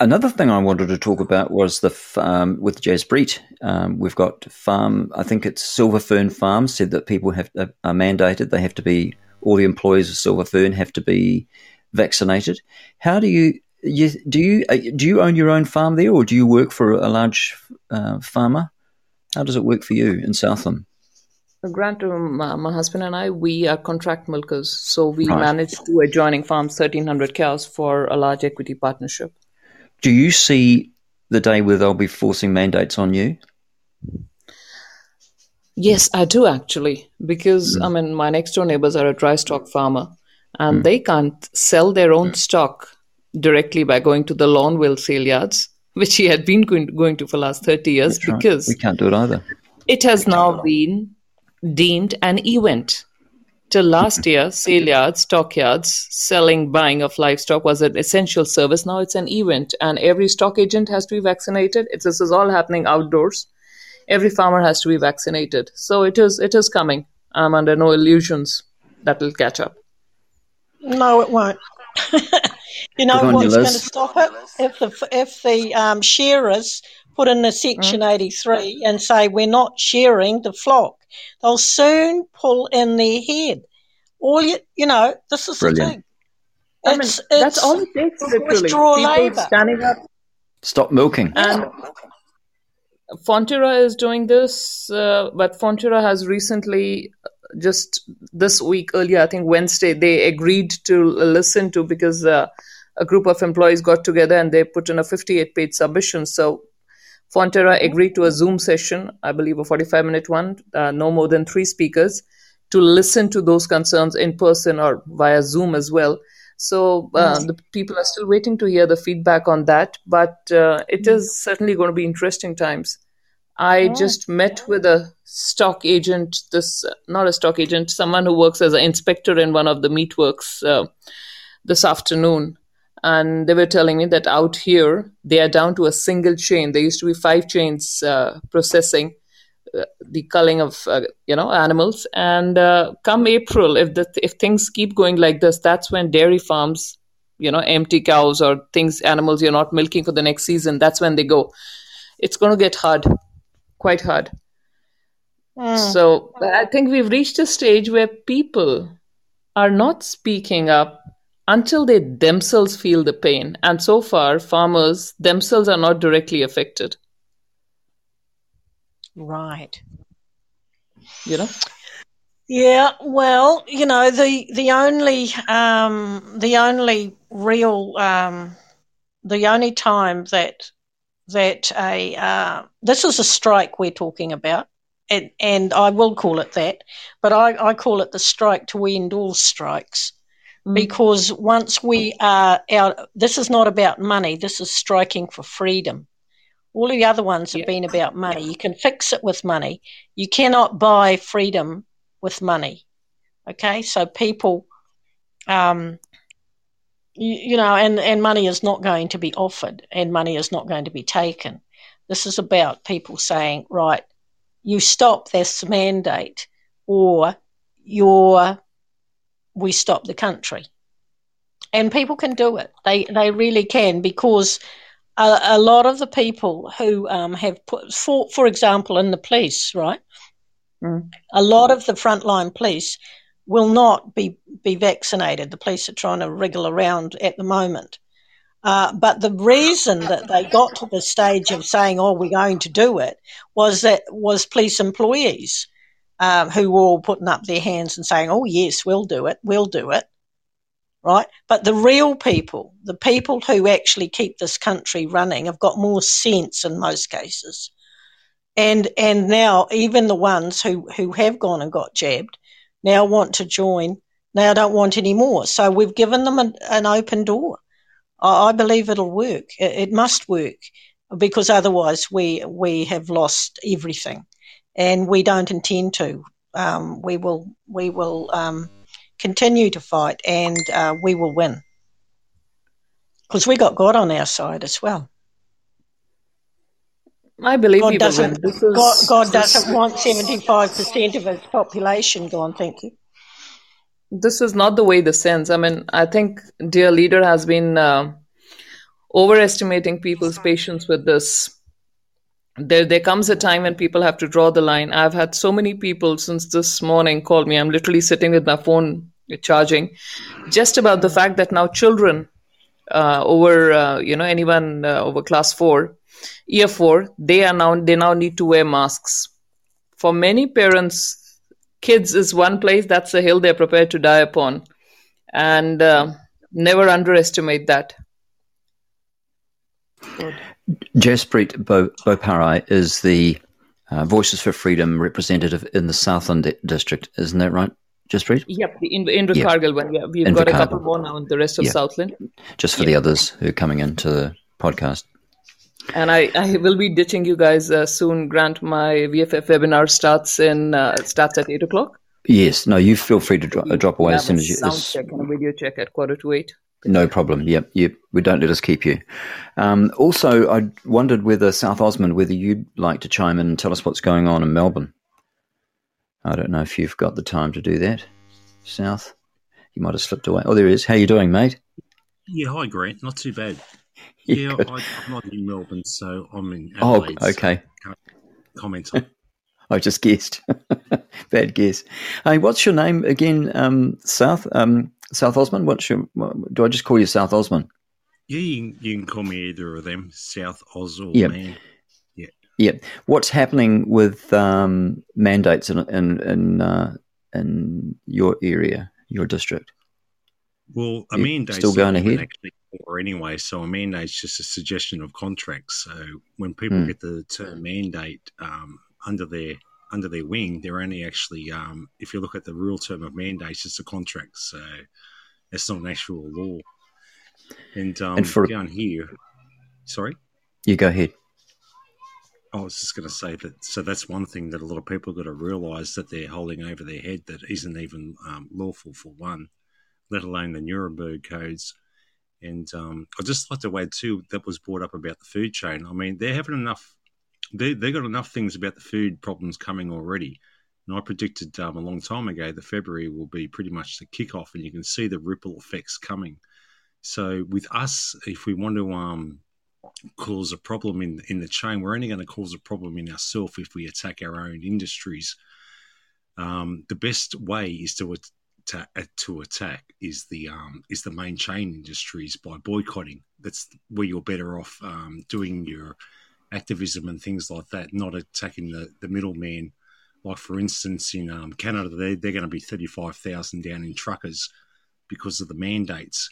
another thing I wanted to talk about was the um, with Jaspreet. Um, we've got farm. I think it's Silver Fern Farm said that people have are mandated. They have to be all the employees of Silver Fern have to be vaccinated. How do you, you do you uh, do you own your own farm there, or do you work for a large uh, farmer? How does it work for you in Southland? Grant, um, my, my husband and I, we are contract milkers, so we Right. manage two adjoining farms, thirteen hundred cows for a large equity partnership. Do you see the day where they'll be forcing mandates on you? Yes, I do actually, because I mean, my next door neighbors are a dry stock farmer, and they can't sell their own stock directly by going to the Lorneville sale yards, which he had been going, to for last thirty years, That's right. because we can't do it either. it has now been deemed an event. Till last year, sale yards, stockyards, selling, buying of livestock was an essential service. Now it's an event, and every stock agent has to be vaccinated. It's, this is all happening outdoors. Every farmer has to be vaccinated. So it is. It is coming. I'm under no illusions that will catch up. No, it won't. you know on you, what's going to stop it? If the if the um, shearers put in a Section 83 and say we're not shearing the flock, they'll soon pull in their head. All you you know, this is Brilliant. the thing. I mean, It's, that's it's all it takes. Withdraw labour. standing up Stop milking. And Fonterra is doing this, uh, but Fonterra has recently, uh, just this week earlier, I think Wednesday, they agreed to listen to because uh, a group of employees got together and they put in a 58 page submission. So Fonterra agreed to a Zoom session, I believe a 45 minute one, uh, no more than three speakers, to listen to those concerns in person or via Zoom as well. So uh, the people are still waiting to hear the feedback on that, but uh, it is certainly going to be interesting times. I just met with a stock agent, this not a stock agent, someone who works as an inspector in one of the meatworks uh, this afternoon, and they were telling me that out here they are down to a single chain. There used to be five chains uh, processing uh, the culling of uh, you know animals, and uh, come April, if the if things keep going like this, that's when dairy farms, you know, empty cows or things animals you're not milking for the next season. That's when they go. It's going to get hard, quite hard. So I think we've reached a stage where people are not speaking up until they themselves feel the pain. And so far, farmers themselves are not directly affected. Right. You know? Yeah, well, you know, the the only um, the only real um, the only time that that a uh, this is a strike we're talking about, and and I will call it that, but I, I call it the strike to end all strikes. Because once we are out, this is not about money. This is striking for freedom. All the other ones have been about money. You can fix it with money. You cannot buy freedom with money. Okay, so people, um, you, you know, and, and money is not going to be offered and money is not going to be taken. This is about people saying, right, you stop this mandate or you're, we stop the country. And people can do it. They, they really can because a, a lot of the people who um, have put, for, for example, in the police, right? A lot of the frontline police will not be, be vaccinated. The police are trying to wriggle around at the moment. Uh, but the reason that they got to the stage of saying, "Oh, we're going to do it," was that was police employees um, who were all putting up their hands and saying, "Oh, yes, we'll do it, we'll do it." Right? But the real people, the people who actually keep this country running, have got more sense in most cases and and now even the ones who who have gone and got jabbed now want to join now don't want any more so we've given them an, an open door I, I believe it'll work it, it must work because otherwise we we have lost everything and we don't intend to um, we will we will um, continue to fight and uh, we will win because we got God on our side as well I believe God doesn't. win. God, God doesn't want seventy-five percent of its population gone. Thank you. this is not the way this ends. I mean, I think dear leader has been uh, overestimating people's patience with this. There, there comes a time when people have to draw the line. I've had so many people since this morning call me. I'm literally sitting with my phone charging, just about the fact that now children uh, over uh, you know anyone uh, over class four, year four, they are now they now need to wear masks. For many parents, kids is one place that's a hill they're prepared to die upon, and uh, never underestimate that. Jaspreet Bo- Boparai is the uh, Voices for Freedom representative in the Southland district, isn't that right? Jaspreet? Yep, the in, Indra yep. Cargill one. Yeah, we've got a couple more now in the rest of yep. Southland. Just for yep. the others who are coming into the podcast. And I, I will be ditching you guys uh, soon. Grant, my VFF webinar starts in uh, starts at eight o'clock. Yes. No, you feel free to dro- drop away as soon as you. Sound check and a video check at quarter to eight. No problem. Yep, yep. We don't let us keep you. Um, also, I wondered whether South Osmond, whether you'd like to chime in and tell us what's going on in Melbourne. I don't know if you've got the time to do that, South. You might have slipped away. Oh, there he is. How you doing, mate? Yeah, hi, Grant. Not too bad. Yeah, I, am not in Melbourne, so I'm in oh, Adelaide. Oh, okay. So comment on. I just guessed. Bad guess. Hey, what's your name again, um, South? Um, South Osmond? What's your? Do I just call you South Osmond? Yeah, you can, you can call me either of them, South Oz or yeah. Man. Yeah. Yeah. What's happening with um, mandates in in in, uh, in your area, your district? Well, a mandate still going ahead. Actually, or anyway, so a mandate is just a suggestion of contracts. So when people mm. get the term mandate um, under their under their wing, they're only actually, um, if you look at the real term of mandate, it's a contract. So it's not an actual law. And, um, and for, down here, sorry? You go ahead. I was just going to say that. So that's one thing that a lot of people got to realise that they're holding over their head that isn't even um, lawful for one, let alone the Nuremberg codes. And um, I'd just like to add too that was brought up about the food chain. I mean, they're having enough they they got enough things about the food problems coming already. And I predicted um, a long time ago that February will be pretty much the kickoff, and you can see the ripple effects coming. So with us, if we want to um, cause a problem in in the chain, we're only going to cause a problem in ourselves if we attack our own industries. Um, the best way is to to, to attack is the um, is the main chain industries by boycotting. That's where you're better off um, doing your activism and things like that, not attacking the, the middleman. Like, for instance, in um, Canada, they're, they're going to be 35,000 down in truckers because of the mandates.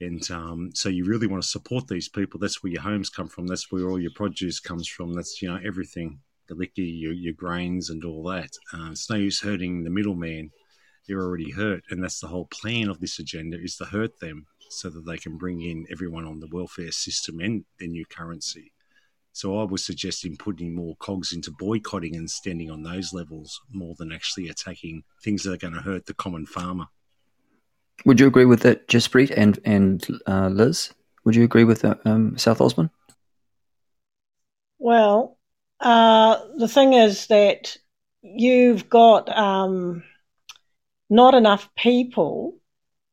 And um, so you really want to support these people. That's where your homes come from. That's where all your produce comes from. That's, you know, everything, the liquor, your, your grains and all that. Uh, it's no use hurting the middleman. They're already hurt. And that's the whole plan of this agenda is to hurt them so that they can bring in everyone on the welfare system and their new currency. So I was suggesting putting more cogs into boycotting and standing on those levels more than actually attacking things that are going to hurt the common farmer. Would you agree with that, Jaspreet and and uh, Liz? Would you agree with that, um, South Osmond? Well, uh, the thing is that you've got um, not enough people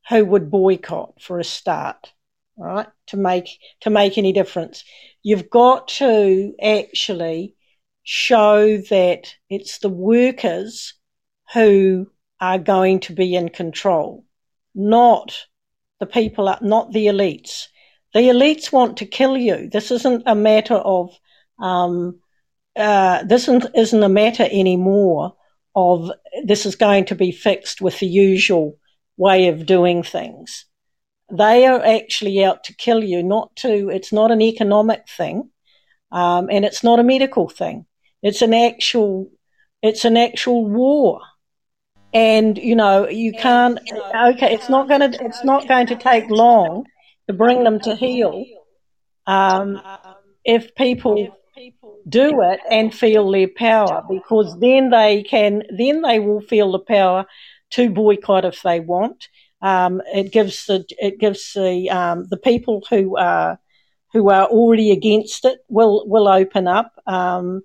who would boycott for a start, right? To make to make any difference. You've got to actually show that it's the workers who are going to be in control, not the people, not the elites. The elites want to kill you. This isn't a matter of, um, uh, this isn't, isn't a matter anymore of this is going to be fixed with the usual way of doing things. They are actually out to kill you, not to, it's not an economic thing. Um, and it's not a medical thing. It's an actual, it's an actual war. And, you know, you can't, okay, it's not going to, it's not going to take long to bring them to heel. Um, if people do it and feel their power because then they can then they will feel the power to boycott if they want um, it gives the it gives the um, the people who are who are already against it will will open up. Um,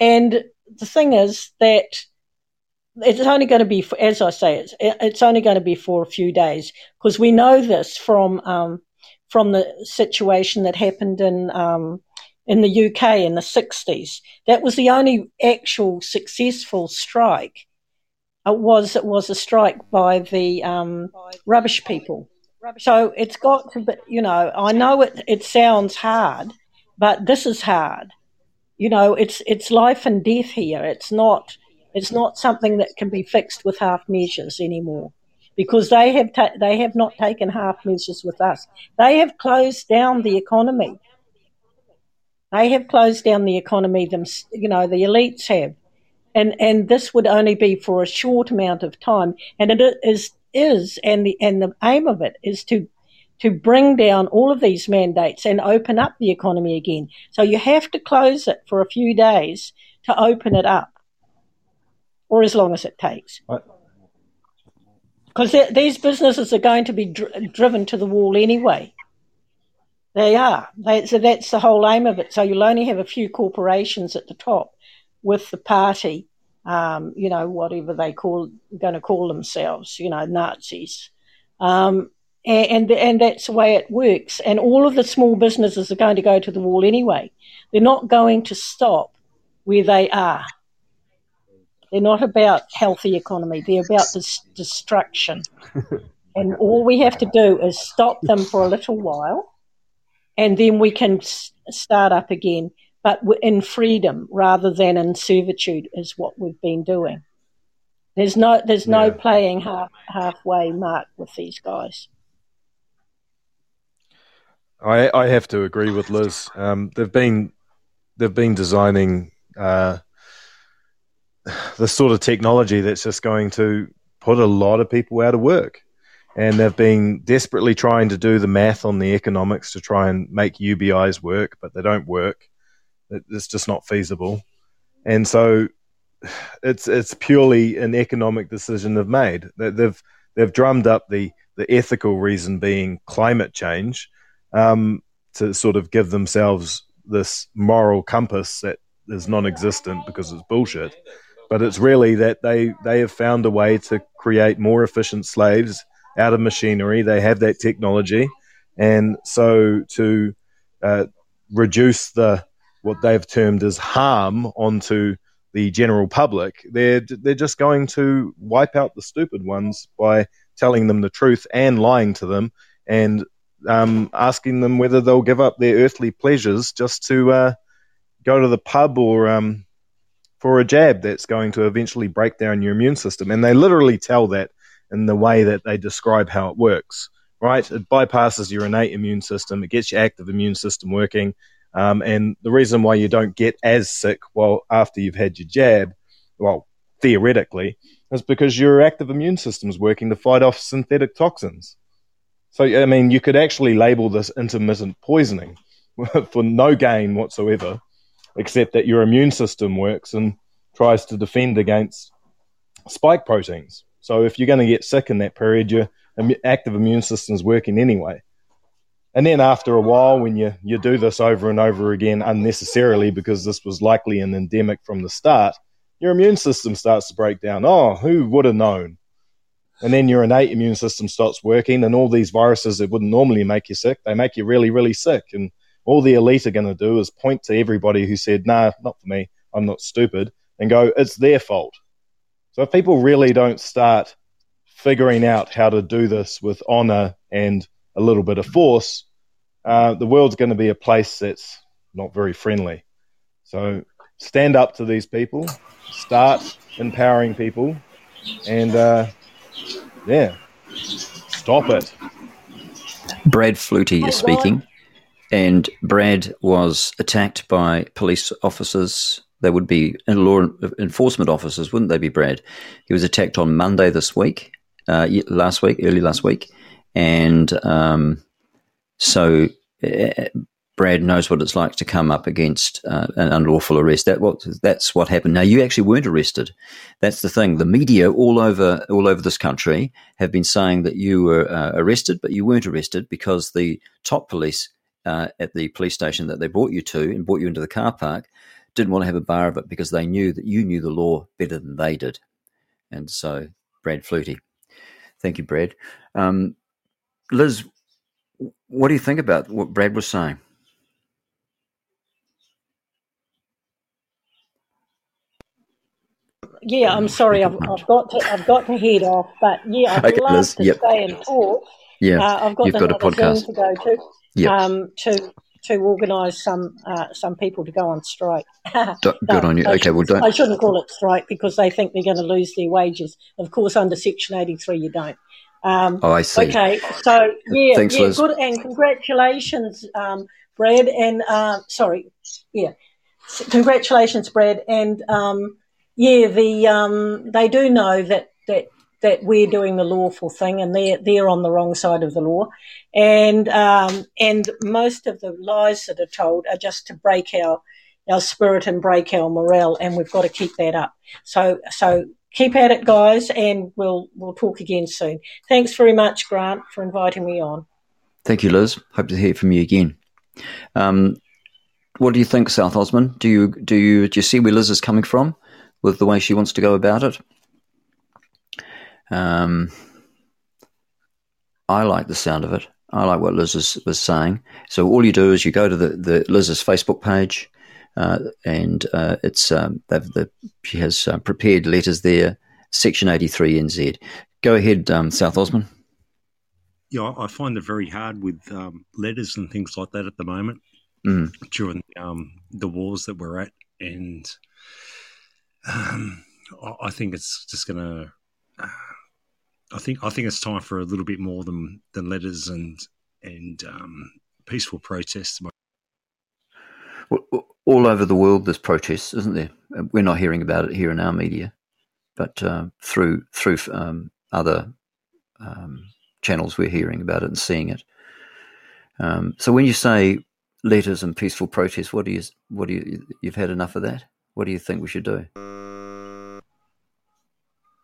and the thing is that it's only going to be, as I say, it's it's only going to be for a few days because we know this from um, from the situation that happened in um, in the UK in the 60s. That was the only actual successful strike uh, was it was a strike by the um, rubbish people. So it's got to be, you know, I know it, it sounds hard, but this is hard. You know, it's it's life and death here. It's not it's not something that can be fixed with half measures anymore, because they have ta- they have not taken half measures with us. They have closed down the economy. They have closed down the economy. Them, you know, the elites have, and and this would only be for a short amount of time. And it is is and the and the aim of it is to to bring down all of these mandates and open up the economy again. So you have to close it for a few days to open it up, or as long as it takes. Because these businesses are going to be dr- driven to the wall anyway. They are. They, so that's the whole aim of it. So you'll only have a few corporations at the top with the party, um, you know, whatever they call going to call themselves, you know, Nazis. Um, and, and and that's the way it works. And all of the small businesses are going to go to the wall anyway. They're not going to stop where they are. They're not about healthy economy. They're about this destruction. and all we have to do is stop them for a little while, and then we can start up again, but in freedom rather than in servitude, is what we've been doing. There's no there's no Yeah. playing half halfway mark with these guys. I, I have to agree with Liz. Um, they've been they've been designing uh, the sort of technology that's just going to put a lot of people out of work, and they've been desperately trying to do the math on the economics to try and make UBIs work, but they don't work. It- It's just not feasible, and so it's it's purely an economic decision they've made. They- They've they've drummed up the the ethical reason being climate change um, to sort of give themselves this moral compass that is non-existent because it's bullshit. But it's really that they they have found a way to create more efficient slaves out of machinery. They have that technology, and so to uh, reduce the what they've termed as harm onto the general public, they're they're just going to wipe out the stupid ones by telling them the truth and lying to them and um, asking them whether they'll give up their earthly pleasures just to uh, go to the pub or um, for a jab that's going to eventually break down your immune system. And they literally tell that in the way that they describe how it works, right? It bypasses your innate immune system, it gets your active immune system working. Um, and the reason why you don't get as sick well after you've had your jab, well, theoretically, is because your active immune system is working to fight off synthetic toxins. So, I mean, you could actually label this intermittent poisoning for no gain whatsoever, except that your immune system works and tries to defend against spike proteins. So, if you're going to get sick in that period, your active immune system is working anyway. And then after a while, when you, you do this over and over again unnecessarily because this was likely an endemic from the start, your immune system starts to break down. Oh, who would have known? And then your innate immune system starts working, and all these viruses that wouldn't normally make you sick, they make you really, really sick. And all the elite are going to do is point to everybody who said, nah, not for me, I'm not stupid, and go, it's their fault. So if people really don't start figuring out how to do this with honor and a little bit of force, uh, the world's going to be a place that's not very friendly. So stand up to these people, start empowering people, and uh, yeah, stop it. Brad Flutey is speaking, and Brad was attacked by police officers. They would be law enforcement officers, wouldn't they be, Brad? He was attacked on Monday this week, uh, last week, early last week, and um, so uh, Brad knows what it's like to come up against uh, an unlawful arrest. That what that's what happened. Now you actually weren't arrested. That's the thing. The media all over all over this country have been saying that you were uh, arrested, but you weren't arrested because the top police uh, at the police station that they brought you to and brought you into the car park didn't want to have a bar of it because they knew that you knew the law better than they did. And so, Brad Flutey, thank you, Brad. Um, Liz, what do you think about what Brad was saying? yeah, I'm sorry, I've, I've got to I've got to head off, but yeah, I'd Okay, love Liz, to yep. stay and talk. Yeah, uh, I've got you've got a podcast. To go to. Yep. Um, to to organise some uh, some people to go on strike. Good on you. I Okay, well, don't- I shouldn't call it strike because they think they're going to lose their wages. Of course, under Section 83, you don't. Um, Oh, I see. Okay, so yeah, Thanks, yeah, Liz. good, and congratulations, um, Brad, and uh, sorry, yeah, congratulations, Brad, and um, yeah, the um, they do know that that that we're doing the lawful thing, and they're they're on the wrong side of the law, and um, and most of the lies that are told are just to break our our spirit and break our morale, and we've got to keep that up. So so keep at it, guys, and we'll we'll talk again soon. Thanks very much, Grant, for inviting me on. Thank you, Liz. Hope to hear from you again. Um, what do you think, South Osman? Do you do you do you see where Liz is coming from with the way she wants to go about it? Um, I like the sound of it. I like what Liz is, was saying. So all you do is you go to the, the Liz's Facebook page, and uh, it's um, they've, the, she has uh, prepared letters there. Section eighty three NZ. Go ahead, um, South Osman. Yeah, I find it very hard with um, letters and things like that at the moment Mm. during um, the wars that we're at, and um, I- I think it's just going to. I think I think it's time for a little bit more than than letters and and um, peaceful protests. All over the world there's protests, isn't there? Uh, We're not hearing about it here in our media, but uh, through through um, other um, channels we're hearing about it and seeing it. Um, so when you say letters and peaceful protests, what do you what do you you've had enough of that? What do you think we should do?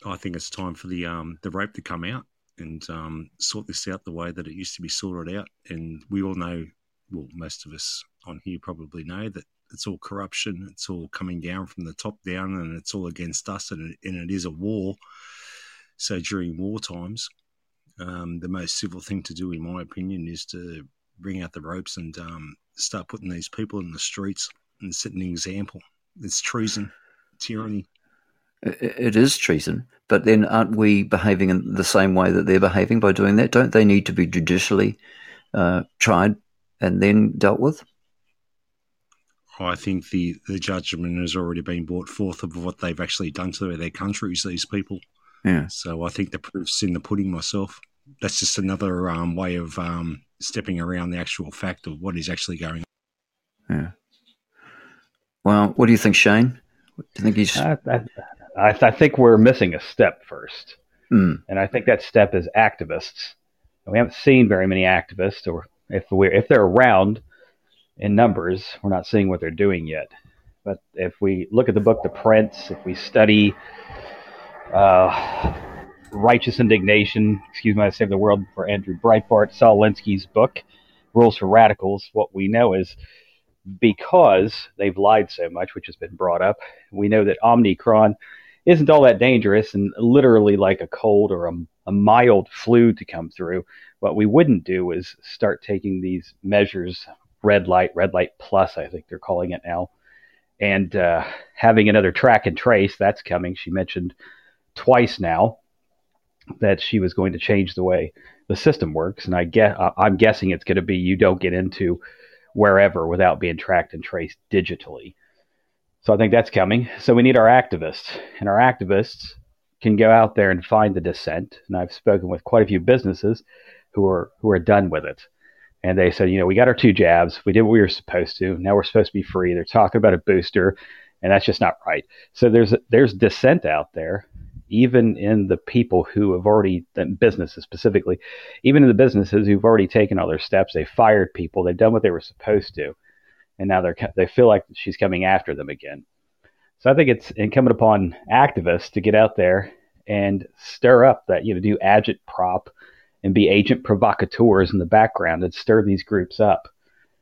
I think it's time for the um, the rope to come out and um, sort this out the way that it used to be sorted out. And we all know, well, most of us on here probably know that it's all corruption. It's all coming down from the top down, and it's all against us. And it, and it is a war. So during war times, um, the most civil thing to do, in my opinion, is to bring out the ropes and um, start putting these people in the streets and set an example. It's treason, tyranny. It is treason, but then aren't we behaving in the same way that they're behaving by doing that? Don't they need to be judicially uh, tried and then dealt with? I think the, the judgment has already been brought forth of what they've actually done to their countries, these people. Yeah. So I think the proof's in the pudding myself. That's just another um, way of um, stepping around the actual fact of what is actually going on. Yeah. Well, what do you think, Shane? Do you think he's? I, I, I, I think we're missing a step first, Mm. and I think that step is activists. And we haven't seen very many activists, or if we're, if they're around in numbers, we're not seeing what they're doing yet. But if we look at the book The Prince, if we study uh, Righteous Indignation, excuse me, I saved the world for Andrew Breitbart, Saul Alinsky's book, Rules for Radicals, what we know is because they've lied so much, which has been brought up, we know that Omicron isn't all that dangerous and literally like a cold or a, a mild flu to come through. What we wouldn't do is start taking these measures, red light, red light plus, I think they're calling it now, and uh, having another track and trace. That's coming. She mentioned twice now that she was going to change the way the system works, and I get I'm guessing it's going to be you don't get into wherever without being tracked and traced digitally. So I think that's coming. So we need our activists, and our activists can go out there and find the dissent. And I've spoken with quite a few businesses who are who are done with it, and they said, you know, we got our two jabs, we did what we were supposed to. Now we're supposed to be free. They're talking about a booster, and that's just not right. So there's there's dissent out there, even in the people who have already businesses specifically, even in the businesses who've already taken all their steps. They fired people. They've done what they were supposed to and now they're they feel like she's coming after them again. So I think it's incumbent upon activists to get out there and stir up that you know do agit prop and be agent provocateurs in the background and stir these groups up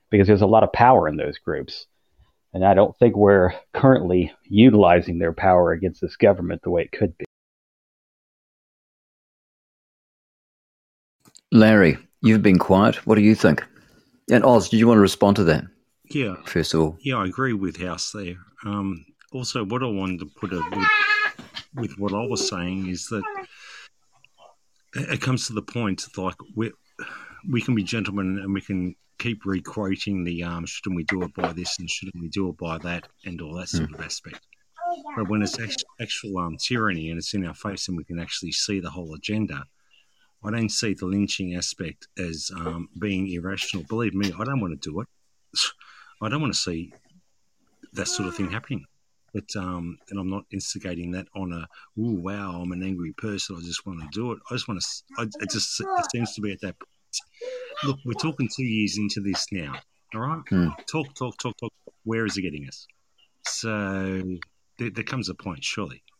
because there's a lot of power in those groups. And I don't think we're currently utilizing their power against this government the way it could be. Larry, you've been quiet. What do you think? And Oz, did you want to respond to that? Yeah. First of all, Yeah, I agree with House there. Um, also, what I wanted to put a little, with what I was saying is that it comes to the point like we we can be gentlemen and we can keep requoting the um, shouldn't we do it by this and shouldn't we do it by that and all that sort Mm. of aspect. But when it's actual, actual um, tyranny and it's in our face and we can actually see the whole agenda, I don't see the lynching aspect as um, being irrational. Believe me, I don't want to do it. I don't want to see that sort of thing happening. But um, and I'm not instigating that on a oh wow I'm an angry person I just want to do it. I just want to. I, it just it seems to be at that. point. Look, we're talking two years into this now. All right, Hmm. talk, talk, talk, talk. Where is it getting us? So there, there comes a point, surely.